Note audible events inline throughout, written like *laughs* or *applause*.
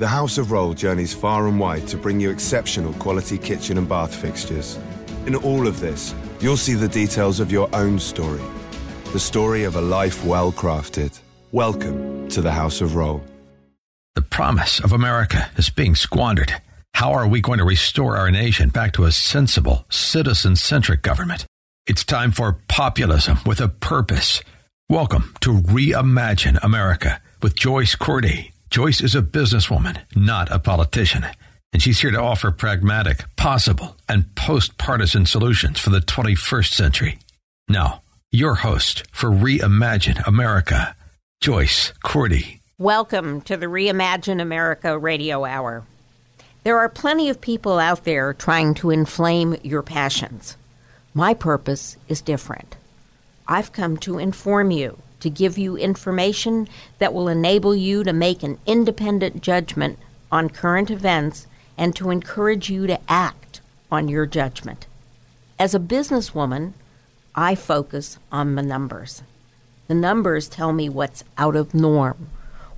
The House of Rohl journeys far and wide to bring you exceptional quality kitchen and bath fixtures. In all of this, you'll see the details of your own story. The story of a life well crafted. Welcome to the House of Rohl. The promise of America is being squandered. How are we going to restore our nation back to a sensible, citizen centric government? It's time for populism with a purpose. Welcome to Reimagine America with Joyce Cordy. Joyce is a businesswoman, not a politician, and she's here to offer pragmatic, possible, and post partisan solutions for the 21st century. Now, your host for Reimagine America, Joyce Cordy. Welcome to the Reimagine America radio hour. There are plenty of people out there trying to inflame your passions. My purpose is different. I've come to inform you to give you information that will enable you to make an independent judgment on current events and to encourage you to act on your judgment. As a businesswoman, I focus on the numbers. The numbers tell me what's out of norm,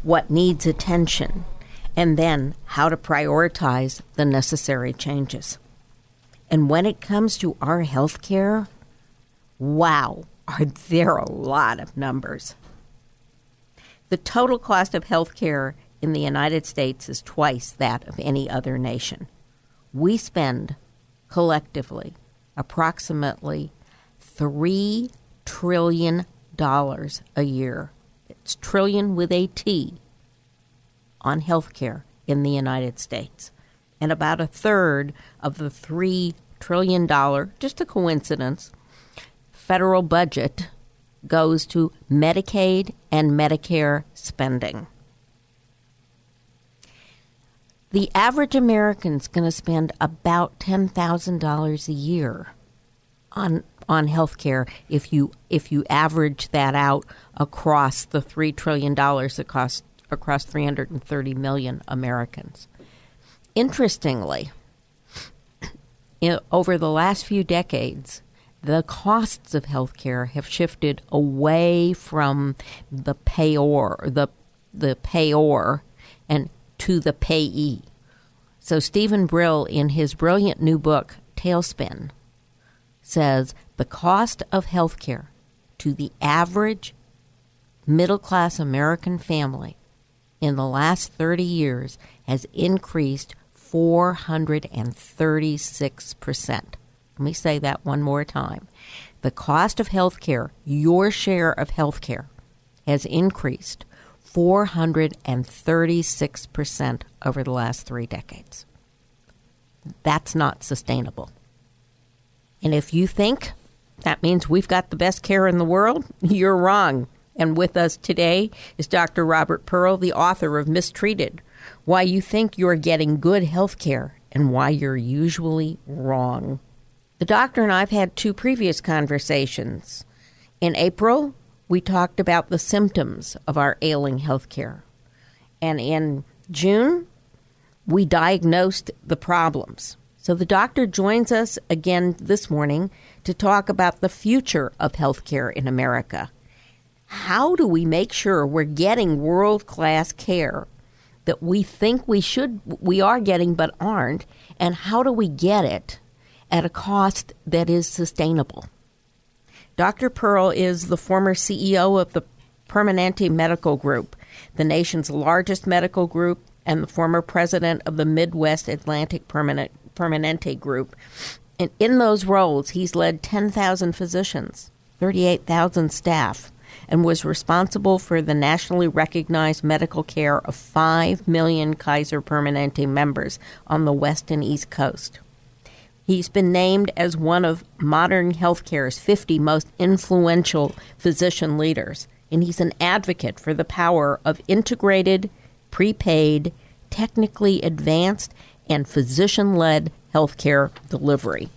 what needs attention, and then how to prioritize the necessary changes. And when it comes to our health care, wow, are there a lot of numbers. The total cost of health care in the United States is twice that of any other nation. We spend collectively approximately $3 trillion a year. It's trillion with a T on health care in the United States. And about a third of the $3 trillion, just a coincidence, federal budget goes to Medicaid and Medicare spending. The average American's going to spend about $10,000 a year on on health care if you if you average that out across the 3 trillion dollars that cost across 330 million Americans. Interestingly, *clears throat* in, over the last few decades, the costs of healthcare have shifted away from the payor, the the payor, and to the payee. So Steven Brill, in his brilliant new book Tailspin, says the cost of healthcare to the average middle class American family in the last 30 years has increased 436%. Let me say that one more time. The cost of health care, your share of health care, has increased 436% over the last three decades. That's not sustainable. And if you think that means we've got the best care in the world, *laughs* you're wrong. And with us today is Dr. Robert Pearl, the author of Mistreated Why You Think You're Getting Good Health Care and Why You're Usually Wrong. The doctor and I have had two previous conversations. In April, we talked about the symptoms of our ailing health care. And in June, we diagnosed the problems. So the doctor joins us again this morning to talk about the future of healthcare in America. How do we make sure we're getting world class care that we think we should we are getting but aren't and how do we get it at a cost that is sustainable. Dr. Pearl is the former CEO of the Permanente Medical Group, the nation's largest medical group, and the former president of the Midwest Atlantic Permanent, Permanente Group. And in those roles, he's led 10,000 physicians, 38,000 staff, and was responsible for the nationally recognized medical care of 5 million Kaiser Permanente members on the West and East Coast. He's been named as one of modern healthcare's 50 most influential physician leaders, and he's an advocate for the power of integrated, prepaid, technically advanced, and physician led healthcare delivery.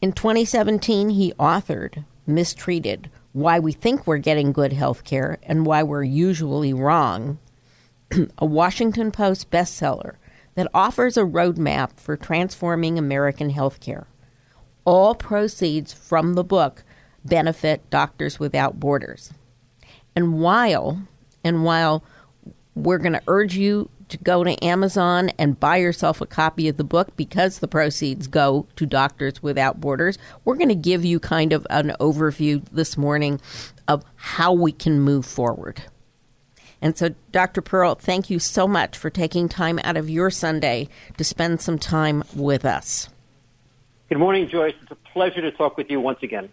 In 2017, he authored Mistreated Why We Think We're Getting Good Healthcare and Why We're Usually Wrong, *clears throat* a Washington Post bestseller that offers a roadmap for transforming American healthcare. All proceeds from the book benefit Doctors Without Borders. And while and while We're going to urge you to go to Amazon and buy yourself a copy of the book because the proceeds go to Doctors Without Borders. We're going to give you kind of an overview this morning of how we can move forward. And so, Dr. Pearl, thank you so much for taking time out of your Sunday to spend some time with us. Good morning, Joyce. It's a pleasure to talk with you once again.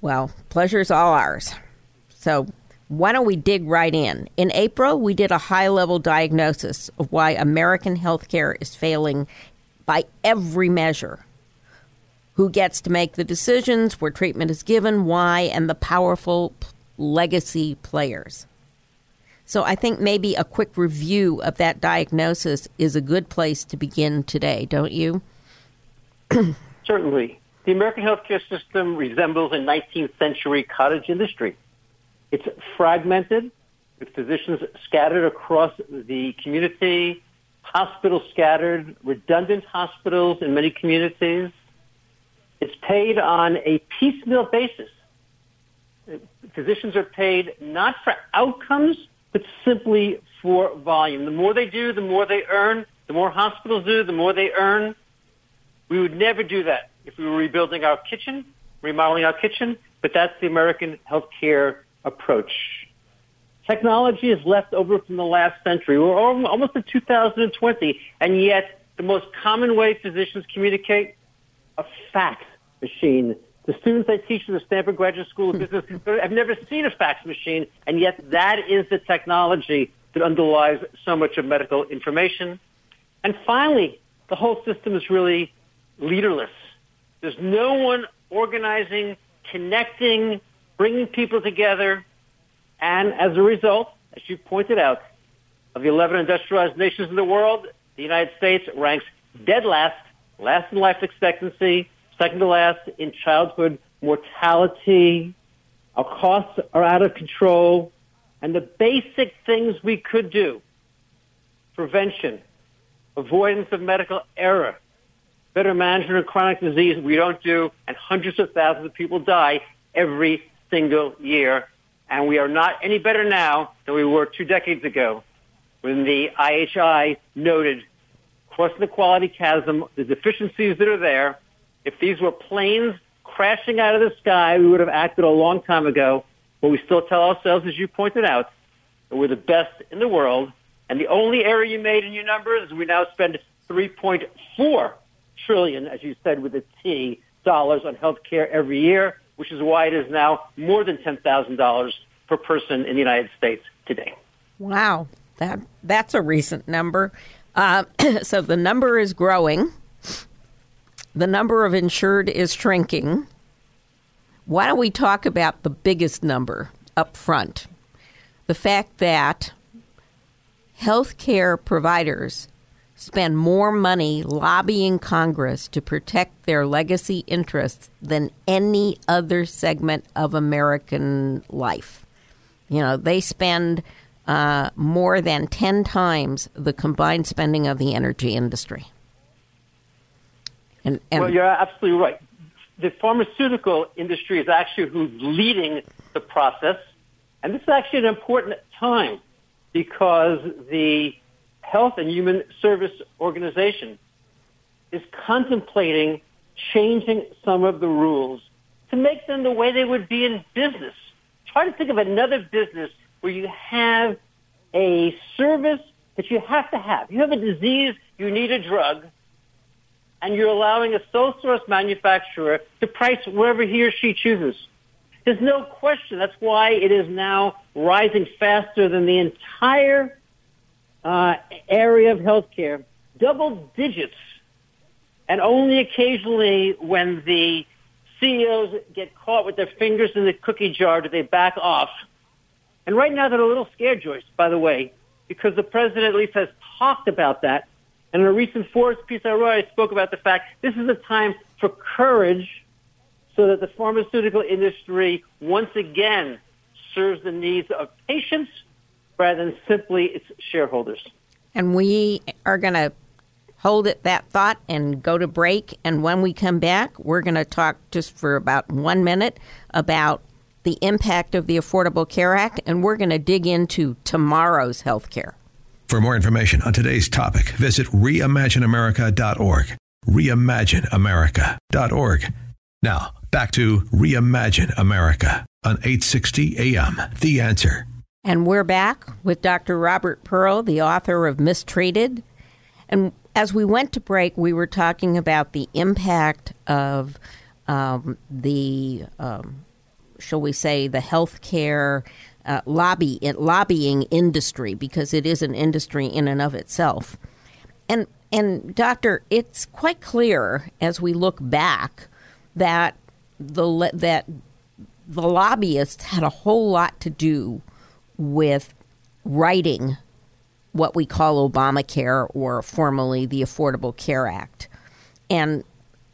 Well, pleasure's all ours. So, why don't we dig right in? In April, we did a high level diagnosis of why American healthcare is failing by every measure. Who gets to make the decisions, where treatment is given, why, and the powerful legacy players. So I think maybe a quick review of that diagnosis is a good place to begin today, don't you? *clears throat* Certainly. The American healthcare system resembles a 19th century cottage industry. It's fragmented, with physicians scattered across the community, hospitals scattered, redundant hospitals in many communities. It's paid on a piecemeal basis. Physicians are paid not for outcomes, but simply for volume. The more they do, the more they earn. The more hospitals do, the more they earn. We would never do that if we were rebuilding our kitchen, remodeling our kitchen, but that's the American healthcare approach. Technology is left over from the last century. We're almost in 2020, and yet the most common way physicians communicate, a fax machine the students I teach in the Stanford Graduate School of hmm. Business have never seen a fax machine, and yet that is the technology that underlies so much of medical information. And finally, the whole system is really leaderless. There's no one organizing, connecting, bringing people together. And as a result, as you pointed out, of the 11 industrialized nations in the world, the United States ranks dead last, last in life expectancy, second to last in childhood mortality. Our costs are out of control. And the basic things we could do, prevention, avoidance of medical error, better management of chronic disease, we don't do, and hundreds of thousands of people die every single year. And we are not any better now than we were two decades ago when the IHI noted crossing the quality chasm, the deficiencies that are there, if these were planes crashing out of the sky, we would have acted a long time ago. But we still tell ourselves, as you pointed out, that we're the best in the world. And the only error you made in your numbers is we now spend 3.4 trillion, as you said with a T, dollars on health care every year, which is why it is now more than $10,000 per person in the United States today. Wow, that that's a recent number. Uh, *clears throat* so the number is growing the number of insured is shrinking. Why don't we talk about the biggest number up front? The fact that healthcare providers spend more money lobbying Congress to protect their legacy interests than any other segment of American life. You know, they spend uh, more than 10 times the combined spending of the energy industry. And, and well, you're absolutely right. The pharmaceutical industry is actually who's leading the process, and this is actually an important time because the Health and Human Service Organization is contemplating changing some of the rules to make them the way they would be in business. Try to think of another business where you have a service that you have to have. You have a disease, you need a drug, and you're allowing a sole source manufacturer to price wherever he or she chooses. There's no question. That's why it is now rising faster than the entire uh, area of healthcare, double digits. And only occasionally when the CEOs get caught with their fingers in the cookie jar do they back off. And right now they're a little scared, Joyce, by the way, because the president at least has talked about that and in a recent Forbes piece I wrote, I spoke about the fact this is a time for courage so that the pharmaceutical industry once again serves the needs of patients rather than simply its shareholders. And we are going to hold it that thought and go to break. And when we come back, we're going to talk just for about one minute about the impact of the Affordable Care Act, and we're going to dig into tomorrow's health care. For more information on today's topic, visit reimagineamerica.org. Reimagineamerica.org. Now, back to Reimagine America on 860 AM. The answer. And we're back with Dr. Robert Pearl, the author of Mistreated. And as we went to break, we were talking about the impact of um, the, um, shall we say, the healthcare uh, lobby lobbying industry because it is an industry in and of itself. And and doctor, it's quite clear as we look back that the that the lobbyists had a whole lot to do with writing what we call Obamacare or formerly the Affordable Care Act. And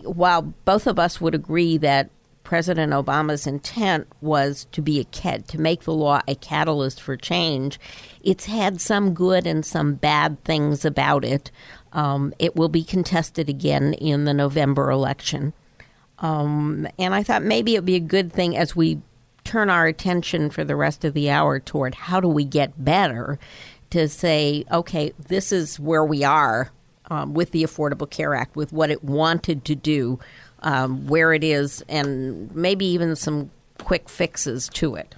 while both of us would agree that President Obama's intent was to be a cat to make the law a catalyst for change, it's had some good and some bad things about it. Um, it will be contested again in the November election. Um, and I thought maybe it would be a good thing as we turn our attention for the rest of the hour toward how do we get better to say, okay, this is where we are um, with the Affordable Care Act, with what it wanted to do, um, where it is, and maybe even some quick fixes to it.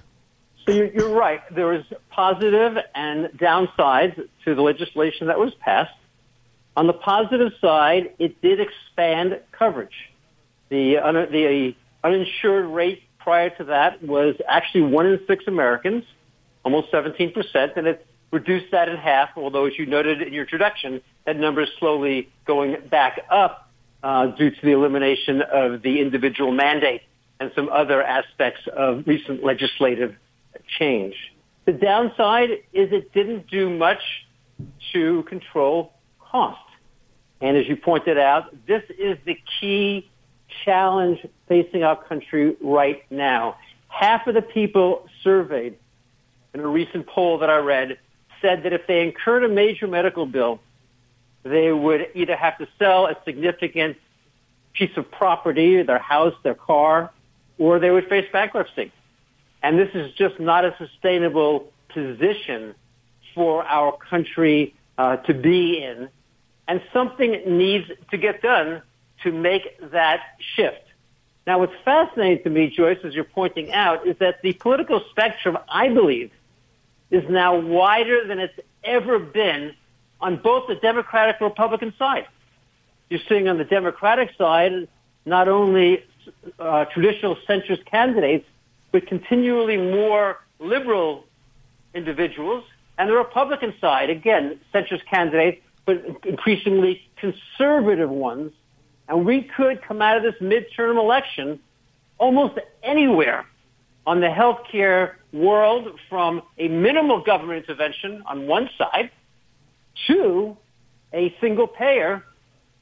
So you're, you're right. There was positive and downsides to the legislation that was passed. On the positive side, it did expand coverage. The, un- the uninsured rate prior to that was actually one in six Americans, almost 17%, and it reduced that in half, although as you noted in your introduction, that number is slowly going back up uh, due to the elimination of the individual mandate and some other aspects of recent legislative change. The downside is it didn't do much to control cost. And as you pointed out, this is the key challenge facing our country right now. Half of the people surveyed in a recent poll that I read said that if they incurred a major medical bill, they would either have to sell a significant piece of property, their house, their car, or they would face bankruptcy. And this is just not a sustainable position for our country uh, to be in. And something needs to get done to make that shift. Now, what's fascinating to me, Joyce, as you're pointing out, is that the political spectrum, I believe, is now wider than it's ever been on both the Democratic and Republican side. You're seeing on the Democratic side not only uh, traditional centrist candidates, but continually more liberal individuals, and the Republican side, again, centrist candidates, but increasingly conservative ones. And we could come out of this midterm election almost anywhere on the healthcare world from a minimal government intervention on one side to a single payer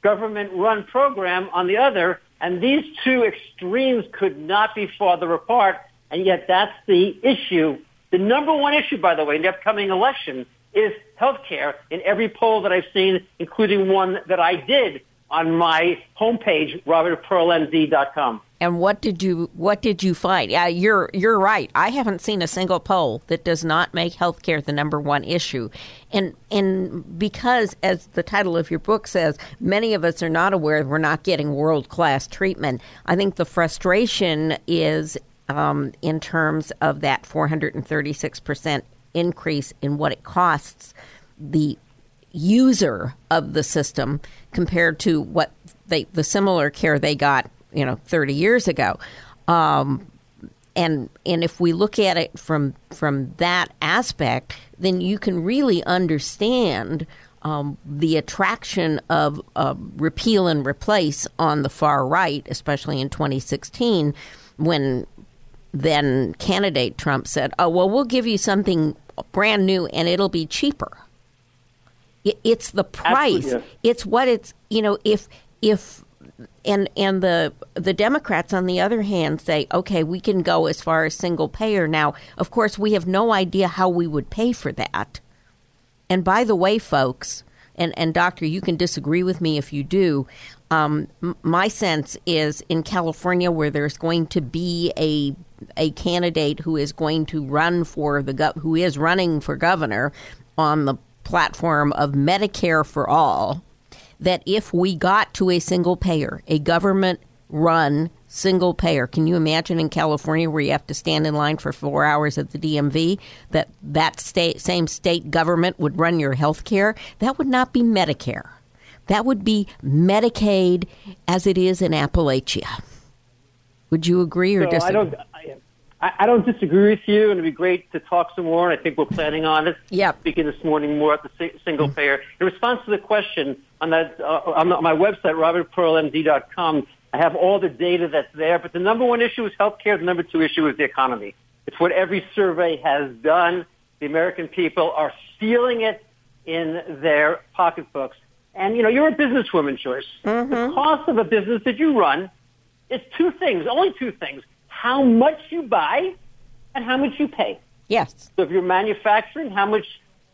government run program on the other. And these two extremes could not be farther apart. And yet that's the issue. The number one issue, by the way, in the upcoming election is health care in every poll that I've seen, including one that I did on my homepage, robertpearlmd.com. And what did you what did you find? Yeah, you're you're right. I haven't seen a single poll that does not make healthcare the number one issue. And and because as the title of your book says, many of us are not aware we're not getting world class treatment. I think the frustration is um, in terms of that 436 percent increase in what it costs the user of the system compared to what they the similar care they got you know 30 years ago. Um, and and if we look at it from from that aspect then you can really understand um, the attraction of uh, repeal and replace on the far right especially in 2016 when then candidate Trump said oh well we'll give you something brand new and it'll be cheaper. It's the price. It's what it's you know if if and and the the Democrats on the other hand say okay we can go as far as single payer now. Of course we have no idea how we would pay for that. And by the way, folks, and and doctor, you can disagree with me if you do. Um, my sense is in California where there's going to be a a candidate who is going to run for the who is running for governor on the platform of Medicare for all, that if we got to a single payer, a government run single payer. Can you imagine in California where you have to stand in line for four hours at the DMV that that state same state government would run your health care? That would not be Medicare. That would be Medicaid as it is in Appalachia. Would you agree or so disagree? I don't. I, I I don't disagree with you, and it'd be great to talk some more. And I think we're planning on it. Yeah. Speaking this morning more at the si- single payer. In response to the question on that uh, on, the, on my website, robertpearlmd.com, I have all the data that's there. But the number one issue is healthcare. The number two issue is the economy. It's what every survey has done. The American people are feeling it in their pocketbooks. And you know, you're a businesswoman, Joyce. The cost of a business that you run is two things, only two things: how much you buy and how much you pay. yes. So if you're manufacturing, how much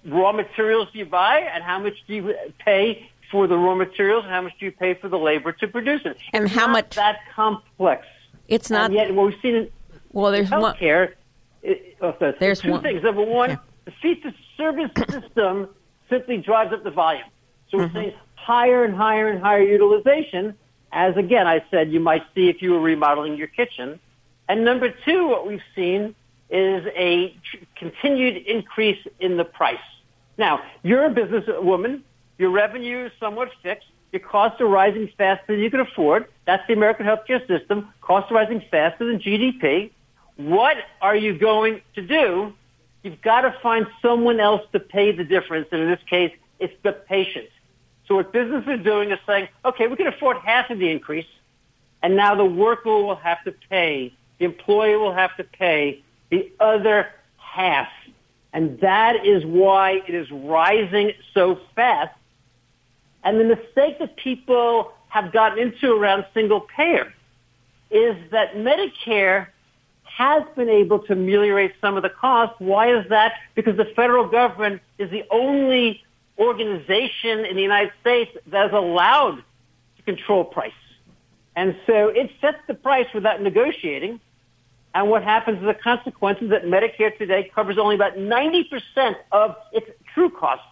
raw materials do you buy and how much do you pay for the raw materials and how much do you pay for the labor to produce it? And It's how not much- that complex. It's not. And yet, what we've seen in well, there's one. healthcare, it, oh, so There's two one- things. Number one, Yeah. the fee-for-service system simply drives up the volume. So Mm-hmm. we're saying higher and higher and higher utilization, as again I said you might see if you were remodeling your kitchen. And number two, what we've seen is a continued increase in the price. Now, you're a businesswoman. Your revenue is somewhat fixed. Your costs are rising faster than you can afford. That's the American healthcare system. Costs are rising faster than GDP. What are you going to do? You've got to find someone else to pay the difference. And in this case, it's the patient. So what businesses are doing is saying, okay, we can afford half of the increase. And now the worker will have to pay, the employer will have to pay the other half. And that is why it is rising so fast. And the mistake that people have gotten into around single payer is that Medicare has been able to ameliorate some of the costs. Why is that? Because the federal government is the only organization in the United States that is allowed to control price. And so it sets the price without negotiating. And what happens is the consequence is that Medicare today covers only about 90% of its true costs.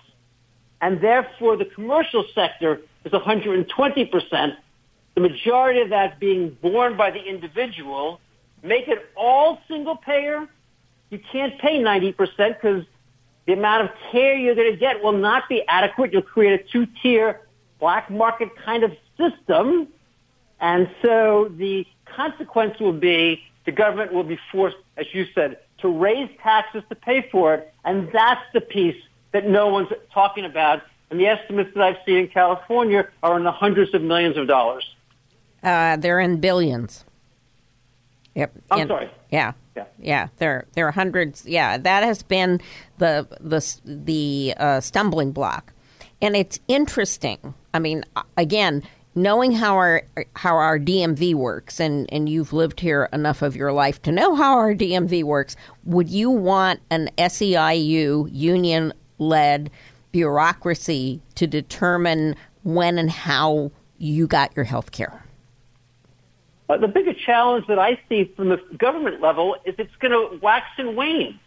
And therefore the commercial sector is 120%. The majority of that being borne by the individual. Make it all single payer. You can't pay 90% because the amount of care you're going to get will not be adequate. You'll create a two-tier black market kind of system. And so the consequence will be the government will be forced, as you said, to raise taxes to pay for it. And that's the piece that no one's talking about. And the estimates that I've seen in California are in the hundreds of millions of dollars. Uh, they're in billions. Yep. I'm sorry. Yeah. Yeah. Yeah. There, there are hundreds. Yeah, that has been the the the uh, stumbling block, and it's interesting. I mean, again, knowing how our how our DMV works, and and you've lived here enough of your life to know how our DMV works. Would you want an SEIU union led bureaucracy to determine when and how you got your health care? Uh, the biggest challenge that I see from the government level is it's going to wax and wane.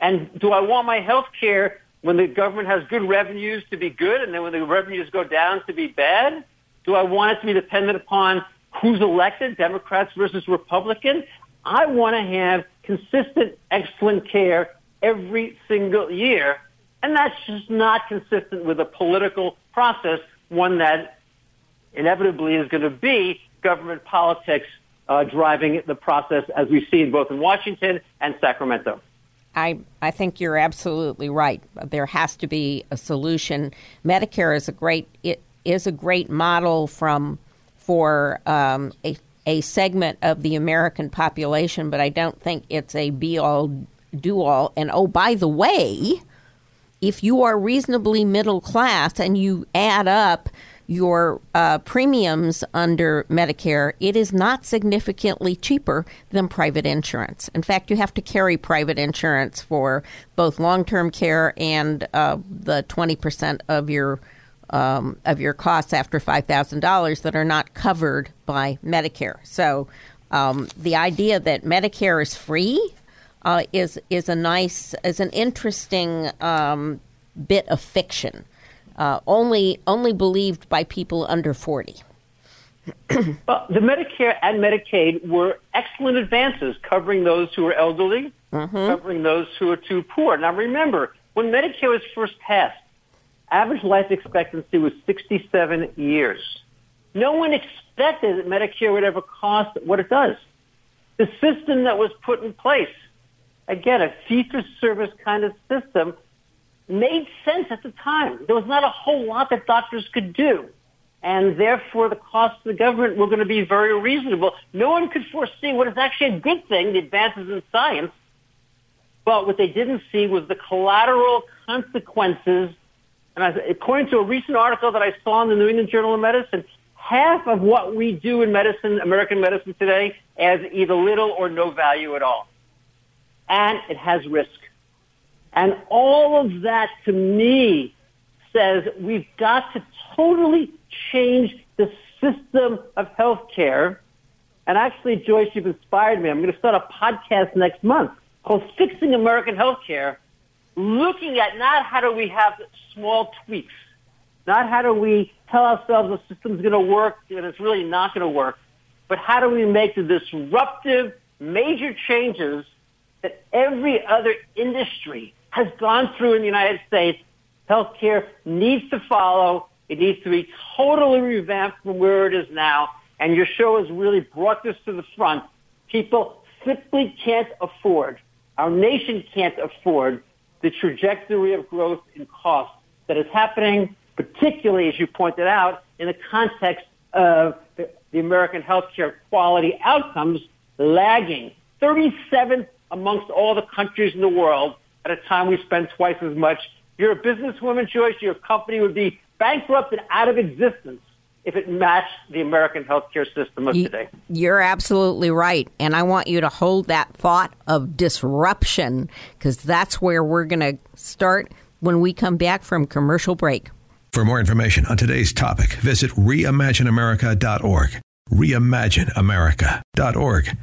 And do I want my health care when the government has good revenues to be good and then when the revenues go down to be bad? Do I want it to be dependent upon who's elected, Democrats versus Republicans? I want to have consistent, excellent care every single year. And that's just not consistent with a political process, one that inevitably is going to be government politics uh, driving the process as we've seen both in Washington and Sacramento. I, I think you're absolutely right. There has to be a solution. Medicare is a great is a great model from for um, a a segment of the American population, but I don't think it's a be all do all. And oh, by the way, if you are reasonably middle class and you add up your uh, premiums under Medicare, it is not significantly cheaper than private insurance. In fact, you have to carry private insurance for both long-term care and uh, the twenty percent of your um, of your costs after five thousand dollars that are not covered by Medicare. So, um, the idea that Medicare is free uh, is is a nice is an interesting um, bit of fiction, uh, only only believed by people under forty. *clears throat* well, the Medicare and Medicaid were excellent advances, covering those who are elderly, mm-hmm. covering those who are too poor. Now, remember, when Medicare was first passed, average life expectancy was 67 years. No one expected that Medicare would ever cost what it does. The system that was put in place, again, a fee-for-service kind of system, made sense at the time. There was not a whole lot that doctors could do. And therefore, the costs of the government were going to be very reasonable. No one could foresee what is actually a good thing, the advances in science. But what they didn't see was the collateral consequences. And as, according to a recent article that I saw in the New England Journal of Medicine, half of what we do in medicine, American medicine today, has either little or no value at all. And it has risk. And all of that to me says we've got to totally change the system of healthcare. And actually, Joyce, you've inspired me. I'm going to start a podcast next month called Fixing American Healthcare, looking at not how do we have small tweaks, not how do we tell ourselves the system's going to work and it's really not going to work, but how do we make the disruptive major changes that every other industry has gone through in the United States. Healthcare needs to follow. It needs to be totally revamped from where it is now. And your show has really brought this to the front. People simply can't afford, our nation can't afford the trajectory of growth in cost that is happening, particularly, as you pointed out, in the context of the, the American healthcare quality outcomes lagging 37th amongst all the countries in the world at a time we spend twice as much. You're a businesswoman, Joyce. Your company would be bankrupt and out of existence if it matched the American healthcare system of today. You're absolutely right. And I want you to hold that thought of disruption because that's where we're going to start when we come back from commercial break. For more information on today's topic, visit reimagineamerica.org. Reimagineamerica.org.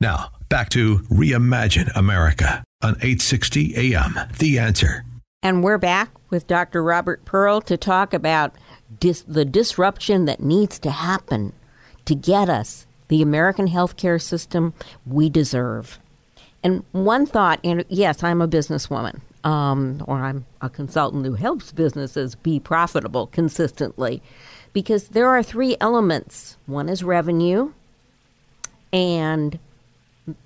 Now, back to Reimagine America on 860 AM. The answer. And we're back with Dr. Robert Pearl to talk about dis- the disruption that needs to happen to get us the American healthcare system we deserve. And one thought, and yes, I'm a businesswoman, um, or I'm a consultant who helps businesses be profitable consistently, because there are three elements. One is revenue, and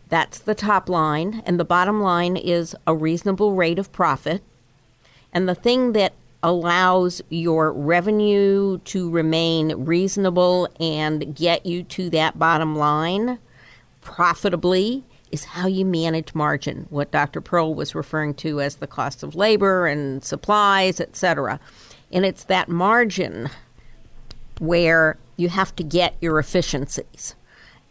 that's the top line. And the bottom line is a reasonable rate of profit. And the thing that allows your revenue to remain reasonable and get you to that bottom line profitably is how you manage margin, what Dr. Pearl was referring to as the cost of labor and supplies, etc. And it's that margin where you have to get your efficiencies.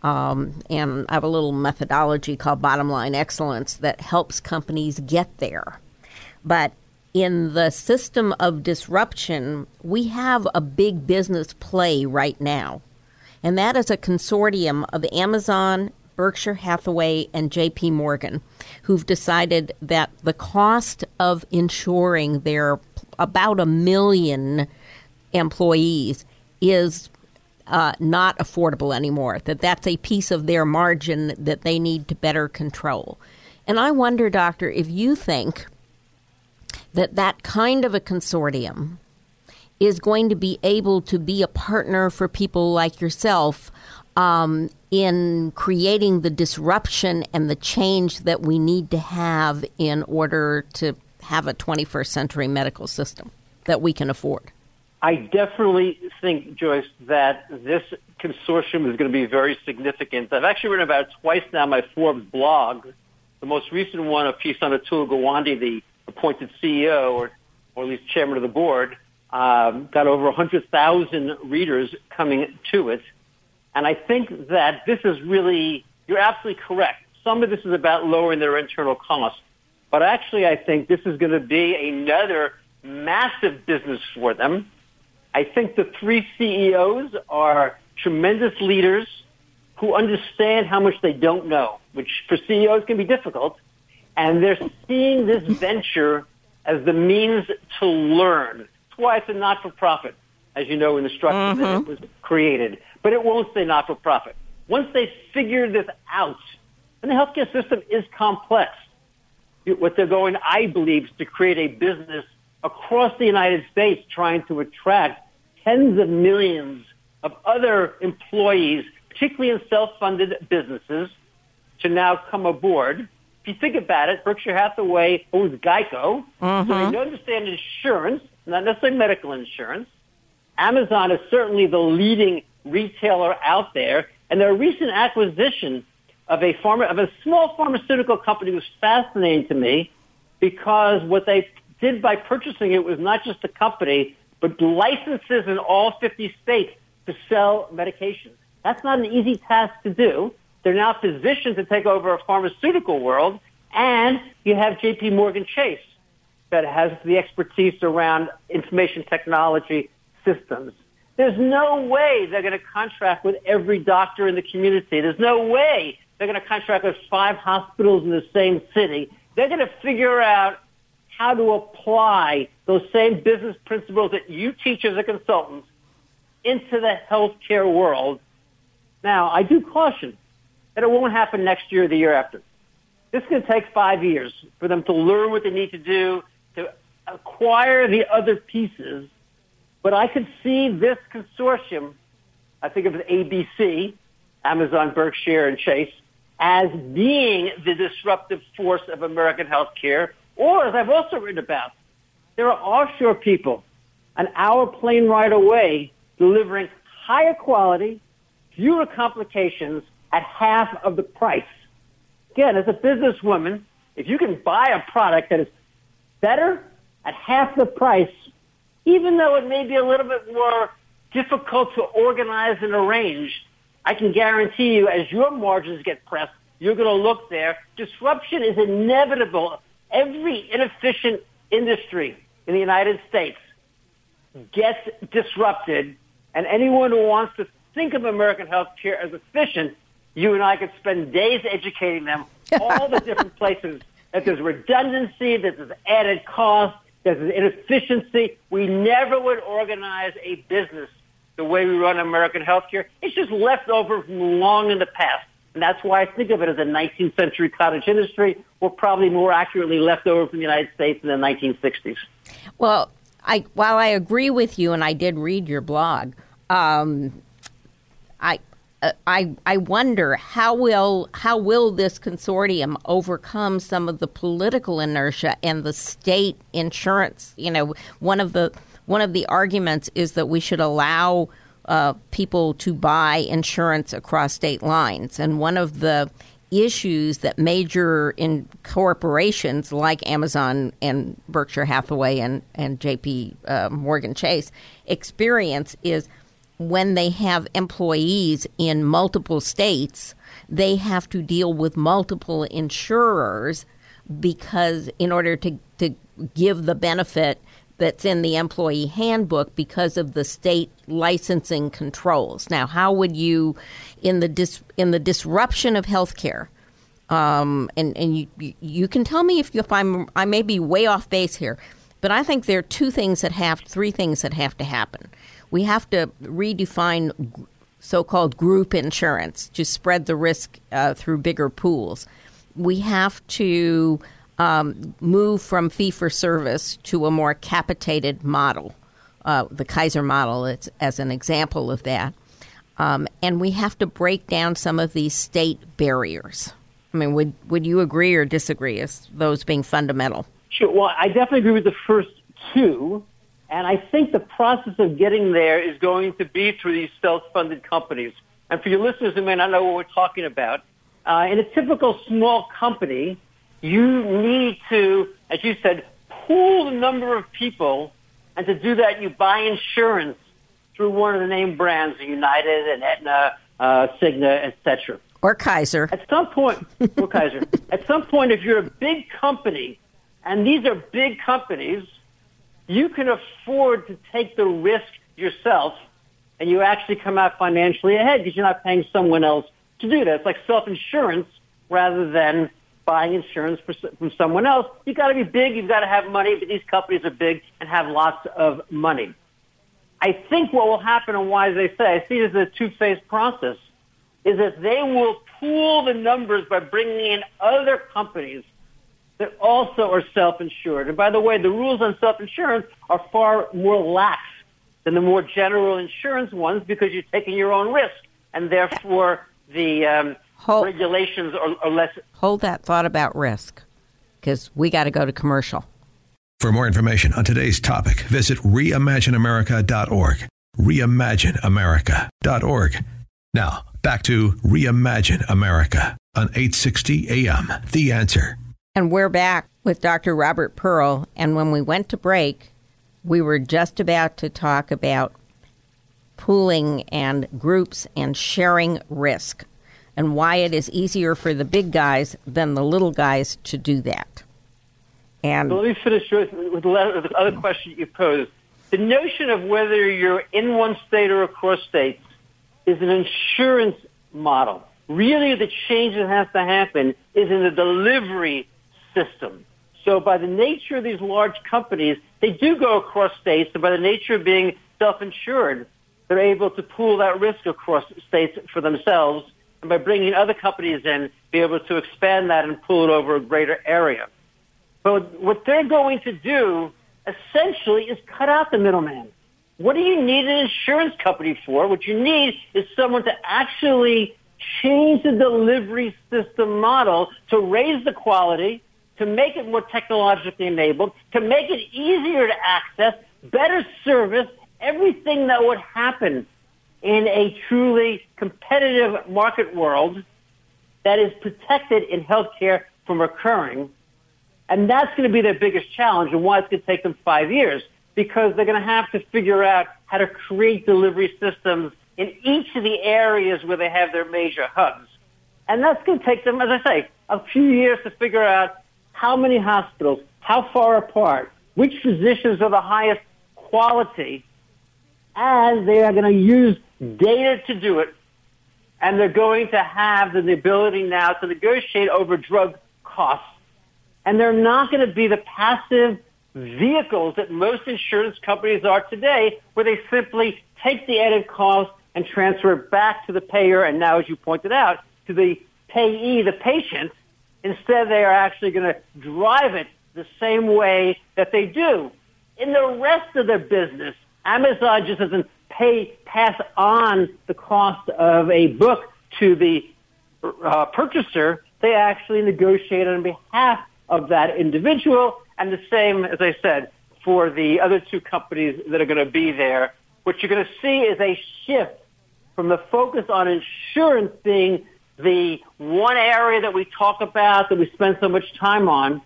Um, and I have a little methodology called Bottom Line Excellence that helps companies get there. But in the system of disruption, we have a big business play right now. And that is a consortium of Amazon, Berkshire Hathaway, and JP Morgan, who've decided that the cost of insuring their about a million employees is uh, not affordable anymore, that that's a piece of their margin that they need to better control. And I wonder, Doctor, if you think that that kind of a consortium is going to be able to be a partner for people like yourself um, in creating the disruption and the change that we need to have in order to have a 21st century medical system that we can afford. I definitely think, Joyce, that this consortium is going to be very significant. I've actually written about it twice now my Forbes blog. The most recent one, a piece on Atul Gawande, the appointed CEO or, or at least chairman of the board, um, got over 100,000 readers coming to it. And I think that this is really, you're absolutely correct. Some of this is about lowering their internal costs. But actually, I think this is going to be another massive business for them I think the three CEOs are tremendous leaders who understand how much they don't know, which for CEOs can be difficult. And they're seeing this venture as the means to learn. That's why it's a not-for-profit, as you know in the structure mm-hmm. that it mm-hmm. was created. But it won't stay not-for-profit. Once they figure this out, and the healthcare system is complex, what they're going, I believe, is to create a business across the United States trying to attract tens of millions of other employees, particularly in self-funded businesses, to now come aboard. If you think about it, Berkshire Hathaway owns Geico, mm-hmm. so they understand insurance, not necessarily medical insurance. Amazon is certainly the leading retailer out there, and their recent acquisition of a pharma, of a small pharmaceutical company was fascinating to me because what they did by purchasing it was not just the company, but licenses in all 50 states to sell medications. That's not an easy task to do. They're now positioned to take over a pharmaceutical world, and you have J.P. Morgan Chase that has the expertise around information technology systems. There's no way they're going to contract with every doctor in the community. There's no way they're going to contract with five hospitals in the same city. They're going to figure out how to apply those same business principles that you teach as a consultant into the healthcare world. Now, I do caution that it won't happen next year or the year after. This is going to take five years for them to learn what they need to do, to acquire the other pieces. But I could see this consortium, I think of ABC, Amazon, Berkshire, and Chase, as being the disruptive force of American healthcare. Or, as I've also written about, there are offshore people an hour plane ride away delivering higher quality, fewer complications at half of the price. Again, as a businesswoman, if you can buy a product that is better at half the price, even though it may be a little bit more difficult to organize and arrange, I can guarantee you as your margins get pressed, you're going to look there. Disruption is inevitable. Every inefficient industry in the United States gets disrupted and anyone who wants to think of American healthcare as efficient, you and I could spend days educating them all the *laughs* different places that there's redundancy, that there's added cost, there's inefficiency. We never would organize a business the way we run American healthcare. It's just left over from long in the past. And that's why I think of it as a 19th century cottage industry, or probably more accurately left over from the United States in the 1960s. Well, I, while I agree with you, and I did read your blog, um, I uh, I I wonder how will how will this consortium overcome some of the political inertia and the state insurance? You know, one of the one of the arguments is that we should allow uh, people to buy insurance across state lines, and one of the issues that major in corporations like Amazon and Berkshire Hathaway and and J.P. Uh, Morgan Chase experience is when they have employees in multiple states, they have to deal with multiple insurers because in order to, to give the benefit that's in the employee handbook because of the state licensing controls. Now, how would you, in the dis, in the disruption of healthcare, um, and and you you can tell me if, you, if I'm I may be way off base here, but I think there are two things that have three things that have to happen we have to redefine so-called group insurance to spread the risk uh, through bigger pools. We have to um, move from fee for service to a more capitated model. Uh, the Kaiser model is, as an example of that. Um, and we have to break down some of these state barriers. I mean, would would you agree or disagree as those being fundamental? Sure. Well, I definitely agree with the first two. And I think the process of getting there is going to be through these self-funded companies. And for your listeners who may not know what we're talking about, uh, in a typical small company, you need to, as you said, pool the number of people. And to do that, you buy insurance through one of the name brands, United and Aetna, uh, Cigna, etc. Or Kaiser. At some point, or Kaiser. *laughs* At some point, if you're a big company, and these are big companies, you can afford to take the risk yourself and you actually come out financially ahead because you're not paying someone else to do that. It's like self-insurance rather than buying insurance for, from someone else. You've got to be big. You've got to have money. But these companies are big and have lots of money. I think what will happen and why they say, I see it as a two-phase process, is that they will pool the numbers by bringing in other companies that also are self-insured. And by the way, the rules on self-insurance are far more lax than the more general insurance ones because you're taking your own risk. And therefore, the um, hold, regulations are, are less. Hold that thought about risk because we got to go to commercial. For more information on today's topic, visit reimagineamerica.org. Reimagineamerica.org. Now, back to Reimagine America on 860 AM. The answer. And we're back with Dr. Robert Pearl. And when we went to break, we were just about to talk about pooling and groups and sharing risk and why it is easier for the big guys than the little guys to do that. And let me finish with the other question you posed. The notion of whether you're in one state or across states is an insurance model. Really, the change that has to happen is in the delivery system. So by the nature of these large companies, they do go across states, and by the nature of being self-insured, they're able to pool that risk across states for themselves, and by bringing other companies in, be able to expand that and pool it over a greater area. But what they're going to do essentially is cut out the middleman. What do you need an insurance company for? What you need is someone to actually change the delivery system model to raise the quality, to make it more technologically enabled, to make it easier to access, better service, everything that would happen in a truly competitive market world that is protected in healthcare from occurring. And that's going to be their biggest challenge and why it's going to take them five years because they're going to have to figure out how to create delivery systems in each of the areas where they have their major hubs. And that's going to take them, as I say, a few years to figure out how many hospitals, how far apart, which physicians are the highest quality, and they are going to use data to do it. And they're going to have the ability now to negotiate over drug costs. And they're not going to be the passive vehicles that most insurance companies are today, where they simply take the added cost and transfer it back to the payer, and now, as you pointed out, to the payee, the patient. Instead, they are actually going to drive it the same way that they do in the rest of their business. Amazon just doesn't pay, pass on the cost of a book to the uh, purchaser. They actually negotiate on behalf of that individual, and the same, as I said, for the other two companies that are going to be there. What you're going to see is a shift from the focus on insurance being the one area that we talk about, that we spend so much time on,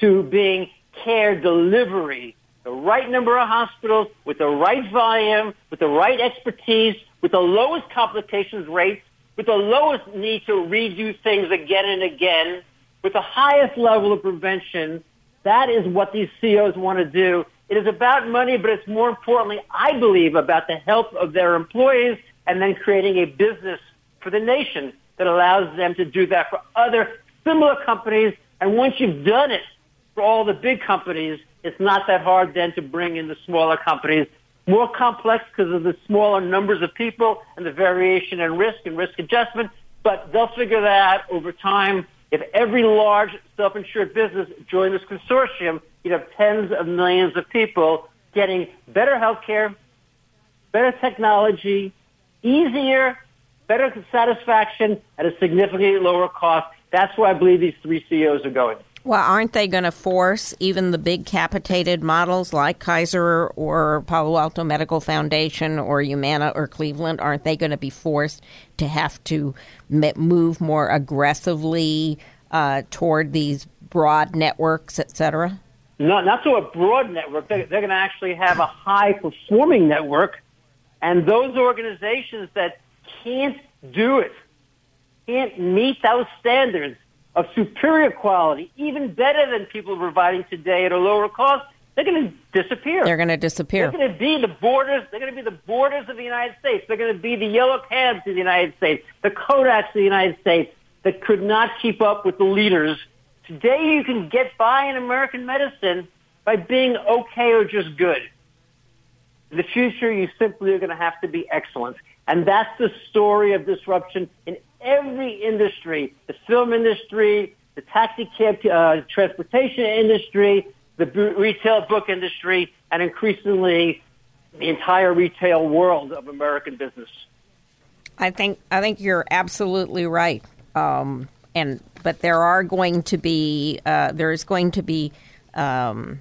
to being care delivery. The right number of hospitals with the right volume, with the right expertise, with the lowest complications rates, with the lowest need to redo things again and again, with the highest level of prevention. That is what these CEOs want to do. It is about money, but it's more importantly, I believe, about the health of their employees and then creating a business for the nation that allows them to do that for other similar companies. And once you've done it for all the big companies, it's not that hard then to bring in the smaller companies. More complex because of the smaller numbers of people and the variation in risk and risk adjustment, but they'll figure that out over time. If every large self-insured business joined this consortium, you'd have tens of millions of people getting better health care, better technology, easier, better satisfaction at a significantly lower cost. That's where I believe these three CEOs are going. Well, aren't they going to force even the big capitated models like Kaiser or Palo Alto Medical Foundation or Humana or Cleveland? Aren't they going to be forced to have to move more aggressively uh, toward these broad networks, et cetera? Not, not to a broad network. They're, they're going to actually have a high performing network and those organizations that can't do it, can't meet those standards of superior quality, even better than people providing today at a lower cost, they're going to disappear. They're going to disappear. They're going to be the borders. They're going to be the borders of the United States. They're going to be the yellow cabs of the United States, the Kodaks of the United States. that could not keep up with the leaders. Today you can get by in American medicine by being okay or just good. In the future, you simply are going to have to be excellent. And that's the story of disruption in every industry, the film industry, the taxi cab uh, transportation industry, the retail book industry, and increasingly the entire retail world of American business. I think I think you're absolutely right. Um, and but there are going to be uh, there is going to be um,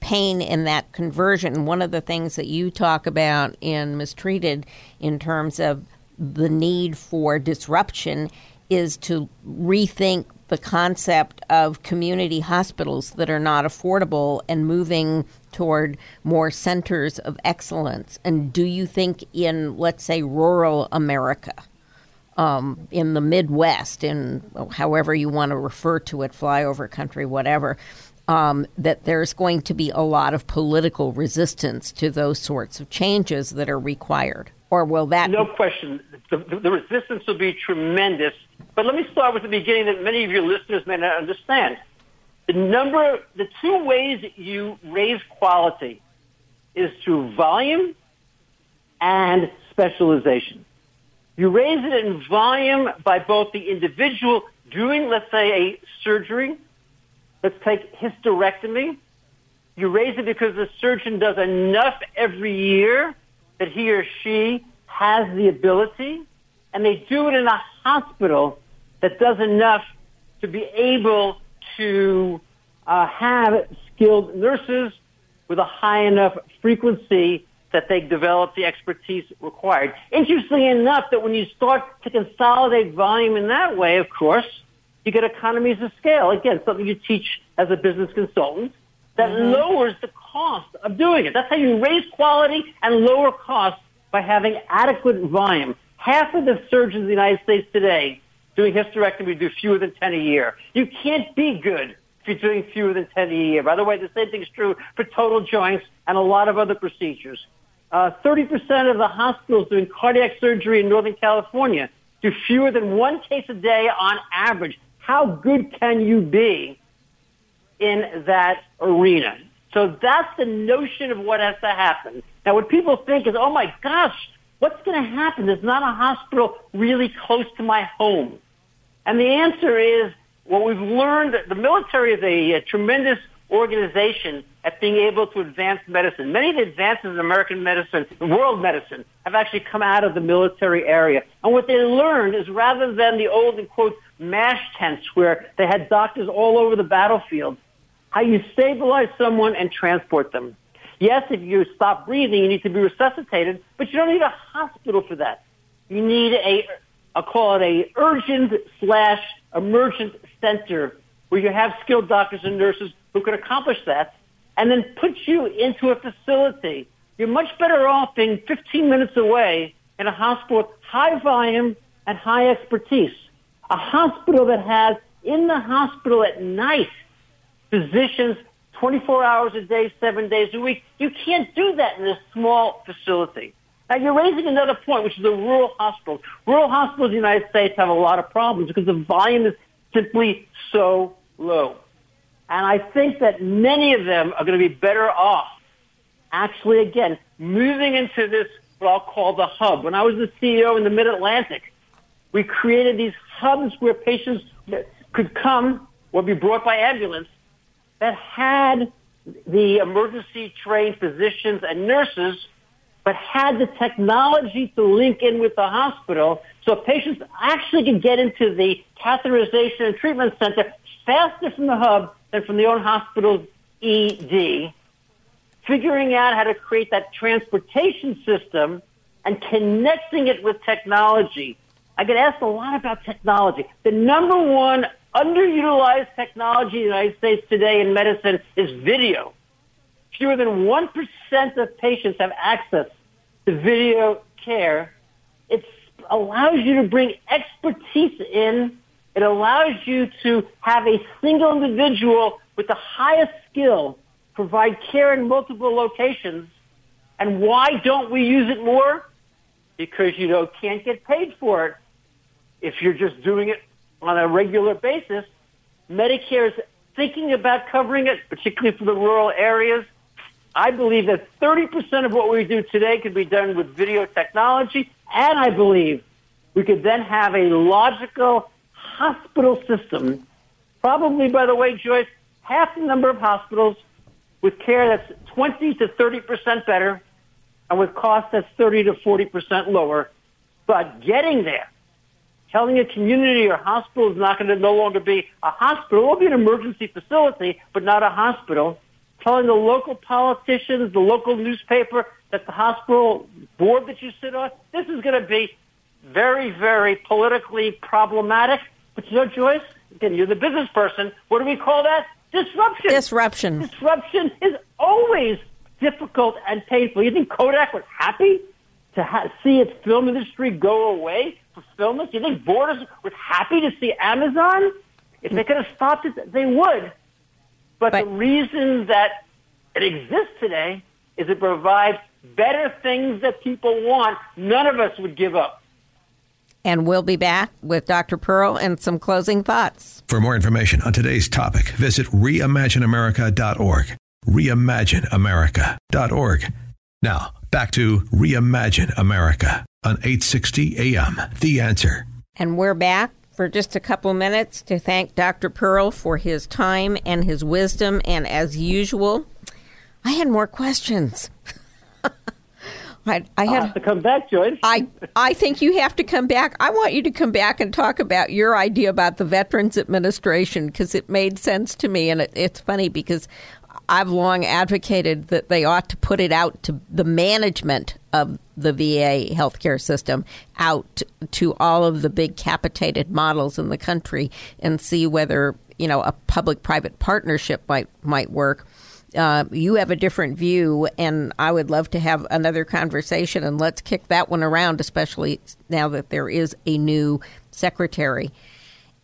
pain in that conversion. One of the things that you talk about in Mistreated in terms of the need for disruption is to rethink the concept of community hospitals that are not affordable and moving toward more centers of excellence. And do you think in, let's say, rural America, um, in the Midwest, in however you want to refer to it, flyover country, whatever, um, that there's going to be a lot of political resistance to those sorts of changes that are required? Or will that? No question. The, the, resistance will be tremendous. But let me start with the beginning that many of your listeners may not understand. The number, the two ways you raise quality is through volume and specialization. You raise it in volume by both the individual doing, let's say, a surgery Let's take hysterectomy. You raise it because the surgeon does enough every year that he or she has the ability, and they do it in a hospital that does enough to be able to uh, have skilled nurses with a high enough frequency that they develop the expertise required. Interestingly enough, that when you start to consolidate volume in that way, of course, you get economies of scale. Again, something you teach as a business consultant that mm-hmm. lowers the cost of doing it. That's how you raise quality and lower costs by having adequate volume. Half of the surgeons in the United States today doing hysterectomy do fewer than 10 a year. You can't be good if you're doing fewer than 10 a year. By the way, the same thing is true for total joints and a lot of other procedures. Uh, 30% of the hospitals doing cardiac surgery in Northern California do fewer than one case a day on average how good can you be in that arena? So that's the notion of what has to happen. Now, what people think is, oh my gosh, what's going to happen? There's not a hospital really close to my home. And the answer is, what we've learned, the military is a, a tremendous organization at being able to advance medicine. Many of the advances in American medicine, world medicine, have actually come out of the military area. And what they learned is rather than the old, in quotes, MASH tents where they had doctors all over the battlefield, how you stabilize someone and transport them. Yes, if you stop breathing, you need to be resuscitated, but you don't need a hospital for that. You need a, I'll call it a urgent slash emergent center where you have skilled doctors and nurses who can accomplish that and then put you into a facility. You're much better off being 15 minutes away in a hospital with high volume and high expertise. A hospital that has in the hospital at night physicians 24 hours a day, seven days a week. You can't do that in a small facility. Now you're raising another point, which is the rural hospitals. Rural hospitals in the United States have a lot of problems because the volume is simply so low. And I think that many of them are going to be better off actually, again, moving into this, what I'll call the hub. When I was the CEO in the Mid-Atlantic, we created these hubs where patients could come or be brought by ambulance that had the emergency trained physicians and nurses, but had the technology to link in with the hospital so patients actually could get into the catheterization and treatment center faster from the hub than from the own hospital's ED, figuring out how to create that transportation system and connecting it with technology. I get asked a lot about technology. The number one underutilized technology in the United States today in medicine is video. Fewer than 1% of patients have access to video care. It allows you to bring expertise in it allows you to have a single individual with the highest skill provide care in multiple locations. And why don't we use it more? Because you know can't get paid for it if you're just doing it on a regular basis, Medicare is thinking about covering it, particularly for the rural areas. I believe that 30% of what we do today could be done with video technology, and I believe we could then have a logical hospital system, probably, by the way, Joyce, half the number of hospitals with care that's 20 to 30% better and with cost that's 30 to 40% lower. But getting there, telling a community or hospital is not going to no longer be a hospital. It will be an emergency facility, but not a hospital. Telling the local politicians, the local newspaper, that the hospital board that you sit on, this is going to be very, very politically problematic. But you know, Joyce, again, you're the business person. What do we call that? Disruption. Disruption. Disruption is always difficult and painful. You think Kodak was happy to ha- see its film industry go away for filmers? You think Borders was happy to see Amazon? If they could have stopped it, they would. But, but the reason that it exists today is it provides better things that people want. None of us would give up. And we'll be back with Dr. Pearl and some closing thoughts. For more information on today's topic, visit reimagineamerica.org. Reimagineamerica.org. Now, back to Reimagine America on 860 AM. The answer. And we're back for just a couple minutes to thank Dr. Pearl for his time and his wisdom. And as usual, I had more questions. *laughs* I, I had have to come back, Joyce. I I think you have to come back. I want you to come back and talk about your idea about the Veterans Administration because it made sense to me, and it, it's funny because I've long advocated that they ought to put it out to the management of the VA healthcare system out to all of the big capitated models in the country and see whether you know a public-private partnership might might work uh, you have a different view, and I would love to have another conversation. And let's kick that one around, especially now that there is a new secretary.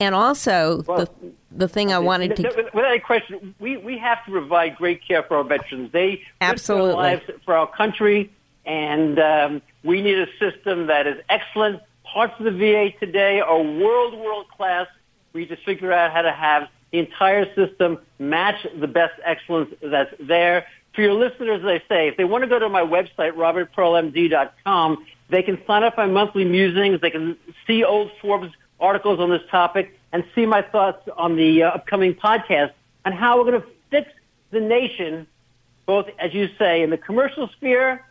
And also, well, the the thing I wanted to without any question, we we have to provide great care for our veterans. They absolutely lives for our country, and um, we need a system that is excellent. Parts of the VA today are world world class. We just figure out how to have the entire system, match the best excellence that's there. For your listeners, as I say, if they want to go to my website, robertpearlmd.com, they can sign up for my monthly musings. They can see old Forbes articles on this topic and see my thoughts on the uh, upcoming podcast on how we're going to fix the nation, both, as you say, in the commercial sphere,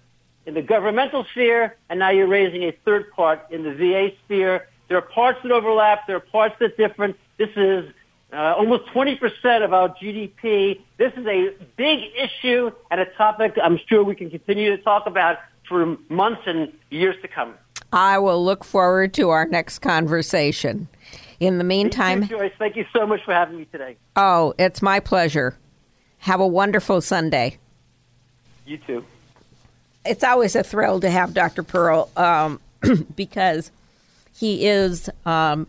in the governmental sphere, and now you're raising a third part in the VA sphere. There are parts that overlap. There are parts that different. This is uh, almost 20% of our GDP. This is a big issue and a topic I'm sure we can continue to talk about for months and years to come. I will look forward to our next conversation. In the meantime, too, Joyce, thank you so much for having me today. Oh, it's my pleasure. Have a wonderful Sunday. You too. It's always a thrill to have Dr. Pearl um, *clears throat* because he is um,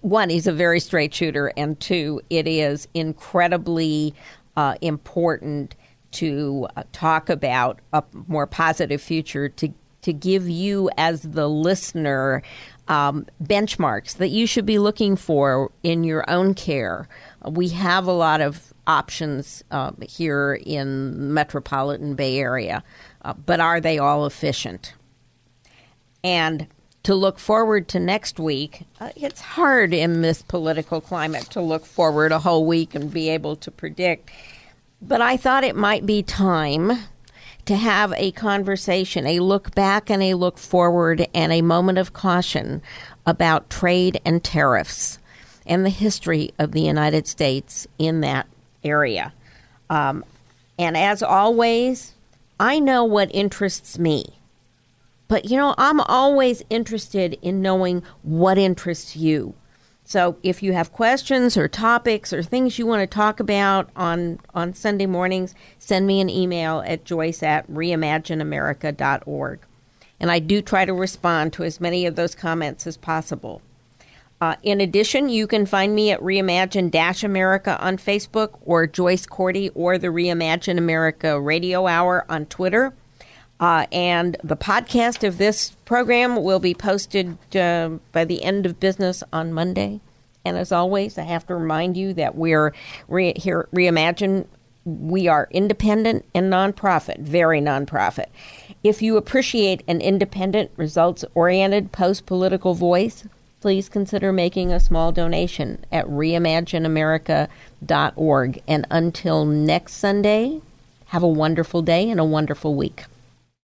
one, he's a very straight shooter, and two, it is incredibly uh, important to uh, talk about a more positive future to to give you as the listener um, benchmarks that you should be looking for in your own care. We have a lot of options uh, here in metropolitan Bay Area, uh, but are they all efficient? And to look forward to next week. Uh, it's hard in this political climate to look forward a whole week and be able to predict. But I thought it might be time to have a conversation, a look back and a look forward, and a moment of caution about trade and tariffs and the history of the United States in that area. Um, and as always, I know what interests me. But you know, I'm always interested in knowing what interests you. So if you have questions or topics or things you want to talk about on, on Sunday mornings, send me an email at joyce at reimagineamerica.org. And I do try to respond to as many of those comments as possible. Uh, in addition, you can find me at Reimagine America on Facebook or Joyce Cordi or the Reimagine America Radio Hour on Twitter. Uh, and the podcast of this program will be posted uh, by the end of business on Monday And as always, I have to remind you that we're re- here, Reimagine, we are independent and nonprofit, very nonprofit. If you appreciate an independent, results oriented, post political voice, please consider making a small donation at reimagineamerica.org. And until next Sunday, have a wonderful day and a wonderful week.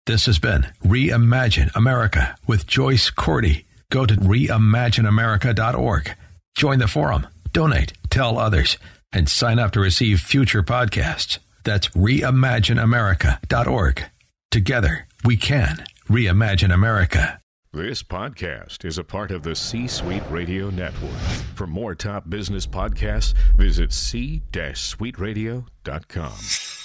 This has been Reimagine America with Joyce Cordi. Go to reimagineamerica.org. Join the forum, donate, tell others, and sign up to receive future podcasts. That's reimagineamerica.org. Together, we can reimagine America. This podcast is a part of the C Suite Radio Network. For more top business podcasts, visit c-suiteradio.com.